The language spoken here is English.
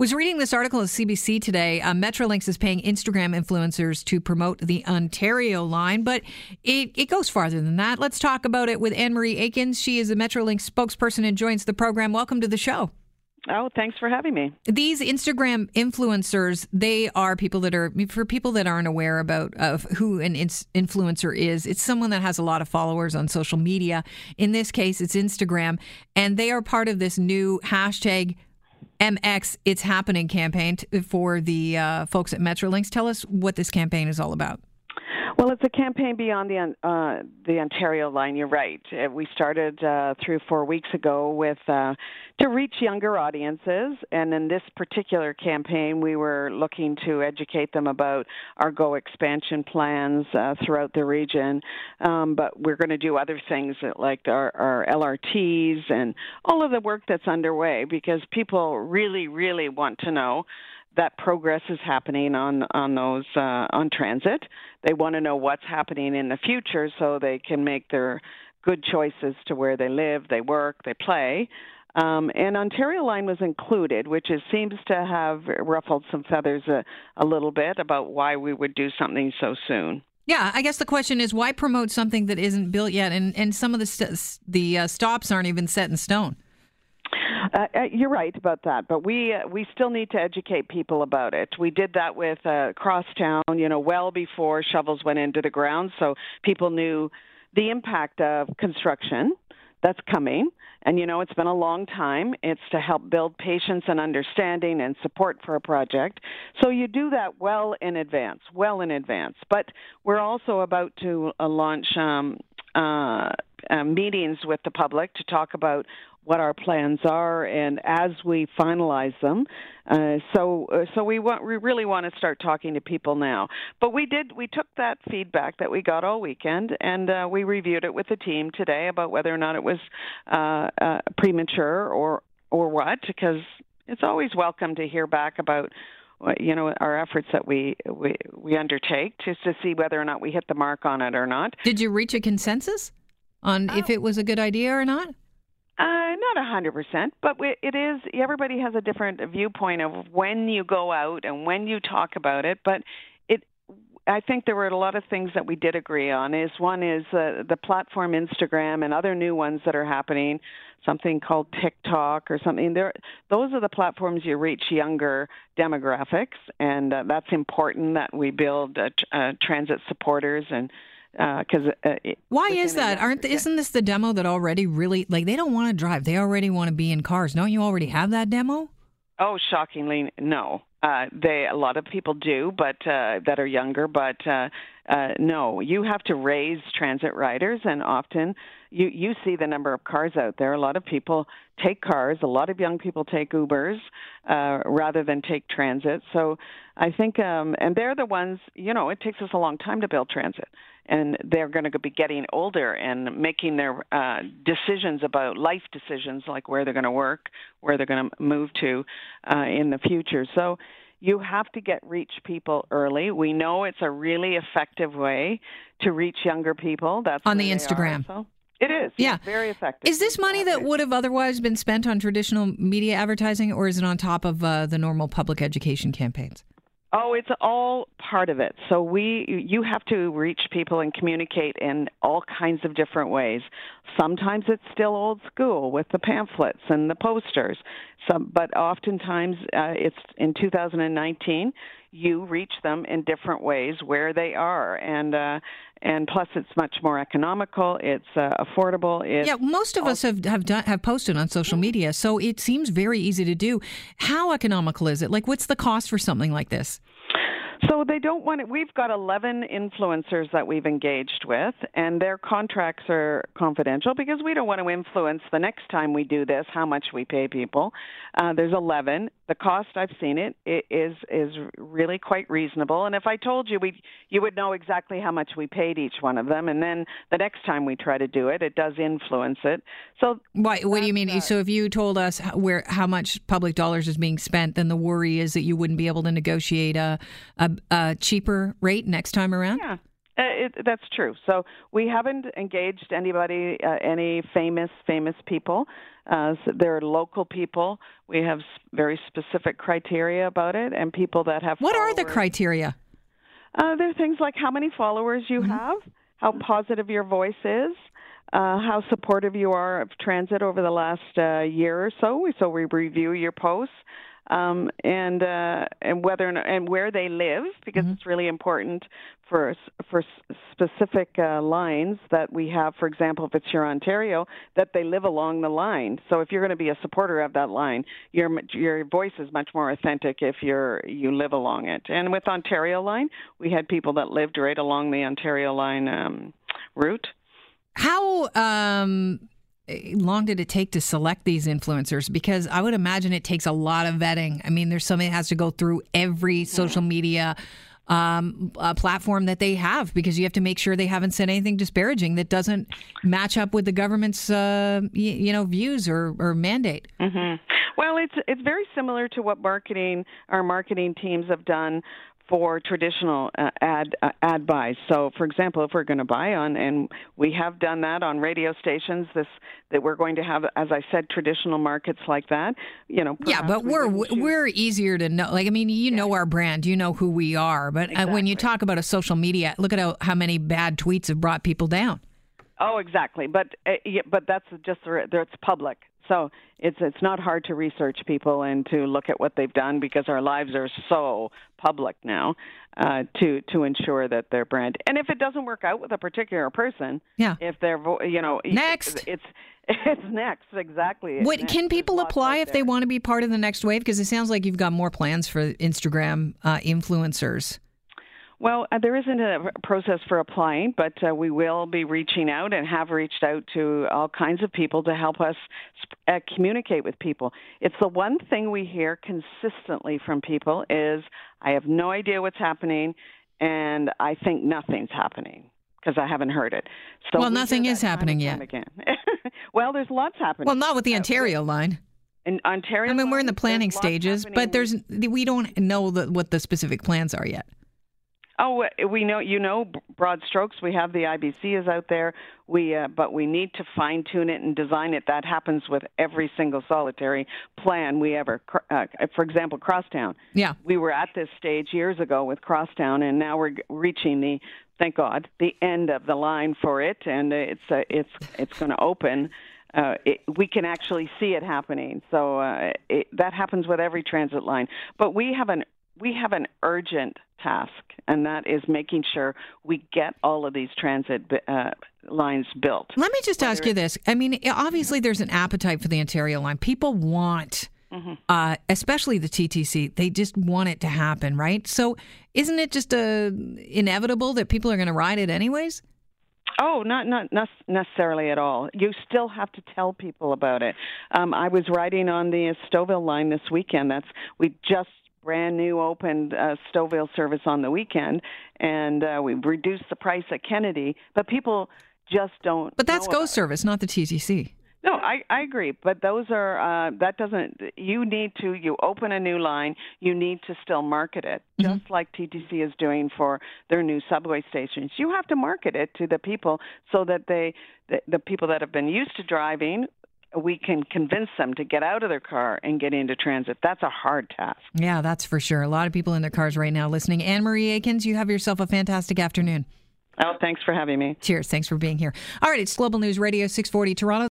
Was reading this article at CBC today. Uh, Metrolinx is paying Instagram influencers to promote the Ontario line, but it, it goes farther than that. Let's talk about it with Anne Marie Aikens. She is a Metrolinx spokesperson and joins the program. Welcome to the show. Oh, thanks for having me. These Instagram influencers, they are people that are for people that aren't aware about of who an influencer is. It's someone that has a lot of followers on social media. In this case, it's Instagram, and they are part of this new hashtag MX It's Happening campaign for the uh, folks at Metrolinx. Tell us what this campaign is all about. Well, it's a campaign beyond the uh, the Ontario line. You're right. Uh, we started uh, three or four weeks ago with uh, to reach younger audiences, and in this particular campaign, we were looking to educate them about our Go expansion plans uh, throughout the region. Um, but we're going to do other things like our, our LRTs and all of the work that's underway because people really, really want to know that progress is happening on on those uh, on transit. They want to know what's happening in the future so they can make their good choices to where they live, they work, they play. Um, and Ontario Line was included, which is, seems to have ruffled some feathers a, a little bit about why we would do something so soon. Yeah, I guess the question is why promote something that isn't built yet, and and some of the st- the uh, stops aren't even set in stone. Uh, uh, you're right about that, but we uh, we still need to educate people about it. We did that with uh, Crosstown, you know, well before shovels went into the ground, so people knew the impact of construction that's coming. And you know, it's been a long time. It's to help build patience and understanding and support for a project. So you do that well in advance, well in advance. But we're also about to uh, launch um, uh, uh, meetings with the public to talk about what our plans are and as we finalize them. Uh, so uh, so we want we really want to start talking to people now. But we did we took that feedback that we got all weekend and uh, we reviewed it with the team today about whether or not it was uh, uh, premature or or what because it's always welcome to hear back about you know our efforts that we we we undertake just to see whether or not we hit the mark on it or not. Did you reach a consensus on oh. if it was a good idea or not? Uh, not a hundred percent, but it is. Everybody has a different viewpoint of when you go out and when you talk about it. But it, I think there were a lot of things that we did agree on. Is one is uh, the platform Instagram and other new ones that are happening. Something called TikTok or something. There, those are the platforms you reach younger demographics, and uh, that's important that we build uh, uh, transit supporters and because uh, uh, why is that? Aren't isn't this the demo that already really like they don't want to drive? They already want to be in cars. Don't you already have that demo? Oh, shockingly, no. Uh, they a lot of people do, but uh, that are younger. But uh, uh, no, you have to raise transit riders, and often you you see the number of cars out there. A lot of people take cars. A lot of young people take Ubers uh, rather than take transit. So I think, um, and they're the ones. You know, it takes us a long time to build transit and they're going to be getting older and making their uh, decisions about life decisions, like where they're going to work, where they're going to move to uh, in the future. So you have to get reach people early. We know it's a really effective way to reach younger people. That's on the Instagram. It is. Yeah. very effective. Is this money that would have otherwise been spent on traditional media advertising, or is it on top of uh, the normal public education campaigns? Oh, it's all part of it. So we you have to reach people and communicate in all kinds of different ways. Sometimes it's still old school with the pamphlets and the posters. Some but oftentimes uh, it's in 2019 you reach them in different ways where they are and uh and plus it's much more economical it's uh, affordable it's yeah most of us have have done have posted on social media so it seems very easy to do how economical is it like what's the cost for something like this so they don't want it. We've got 11 influencers that we've engaged with, and their contracts are confidential because we don't want to influence the next time we do this how much we pay people. Uh, there's 11. The cost I've seen it, it is is really quite reasonable. And if I told you, we you would know exactly how much we paid each one of them. And then the next time we try to do it, it does influence it. So why? What do you mean? Uh, so if you told us where how much public dollars is being spent, then the worry is that you wouldn't be able to negotiate a, a a, cheaper rate next time around? Yeah. Uh, it, that's true. So we haven't engaged anybody, uh, any famous famous people. Uh, so they're local people. We have very specific criteria about it, and people that have. What followers. are the criteria? Uh, there are things like how many followers you Mm-hmm. have, how positive your voice is, uh, how supportive you are of transit over the last uh, year or so. So we review your posts. Um, and uh, and whether or not, and where they live because Mm-hmm. it's really important for for specific uh, lines that we have. For example, if it's your Ontario, that they live along the line. So if you're going to be a supporter of that line, your your voice is much more authentic if you're you live along it. And with Ontario line, we had people that lived right along the Ontario line um, route. How um, long did it take to select these influencers? Because I would imagine it takes a lot of vetting. I mean, there's somebody that has to go through every social media um, uh, platform that they have because you have to make sure they haven't said anything disparaging that doesn't match up with the government's uh, y- you know views or, or mandate. hmm Well, it's it's very similar to what marketing our marketing teams have done for traditional uh, ad uh, ad buys. So, for example, if we're going to buy on, and we have done that on radio stations, this that we're going to have, as I said, traditional markets like that. You know, Yeah, but we we're we're easier to know. Like, I mean, you know our brand, you know who we are. But uh, when you talk about a social media, look at how, how many bad tweets have brought people down. Oh, exactly. But uh, yeah, but that's just it's public. So it's it's not hard to research people and to look at what they've done because our lives are so public now uh, to to ensure that their brand. And if it doesn't work out with a particular person, Yeah. if they're vo- you know Next. it's it's next exactly. What next. can people apply if they want to be part of the next wave? Because it sounds like you've got more plans for Instagram uh, influencers. Well, uh, there isn't a process for applying, but uh, we will be reaching out and have reached out to all kinds of people to help us uh, communicate with people. It's the one thing we hear consistently from people is I have no idea what's happening and I think nothing's happening because I haven't heard it. So Well, we nothing is happening yet. Again. well, there's lots happening. Well, not with the Ontario line. in Ontario. I mean, we're in the planning stages, happening. but there's we don't know the, what the specific plans are yet. Oh, we know you know broad strokes. We have the IBC is out there. We uh, but we need to fine tune it and design it. That happens with every single solitary plan we ever. Uh, for example, Crosstown. Yeah. We were at this stage years ago with Crosstown, and now we're reaching the thank God the end of the line for it, and it's uh, it's it's going to open. Uh, it, we can actually see it happening. So uh, it, that happens with every transit line. But we have an we have an urgent task, and that is making sure we get all of these transit uh, lines built. Let me just ask you this. I mean, obviously, there's an appetite for the Ontario line. People want, uh, especially the TTC, they just want it to happen, right? So, isn't it just uh, inevitable that people are going to ride it anyways? Oh, not not not necessarily at all. You still have to tell people about it. Um, I was riding on the Stouffville line this weekend. That's we just brand new opened uh, Stouffville service on the weekend, and uh, we reduced the price at Kennedy. But people just don't. But that's Go about it. Service, not the TTC. No, I, I agree, but those are uh, that doesn't. You need to. You open a new line. You need to still market it, just like TTC is doing for their new subway stations. You have to market it to the people so that they, the, the people that have been used to driving, we can convince them to get out of their car and get into transit. That's a hard task. Yeah, that's for sure. A lot of people in their cars right now listening. Anne Marie Aikins, you have yourself a fantastic afternoon. Oh, thanks for having me. Cheers. Thanks for being here. All right, it's Global News Radio 640 Toronto.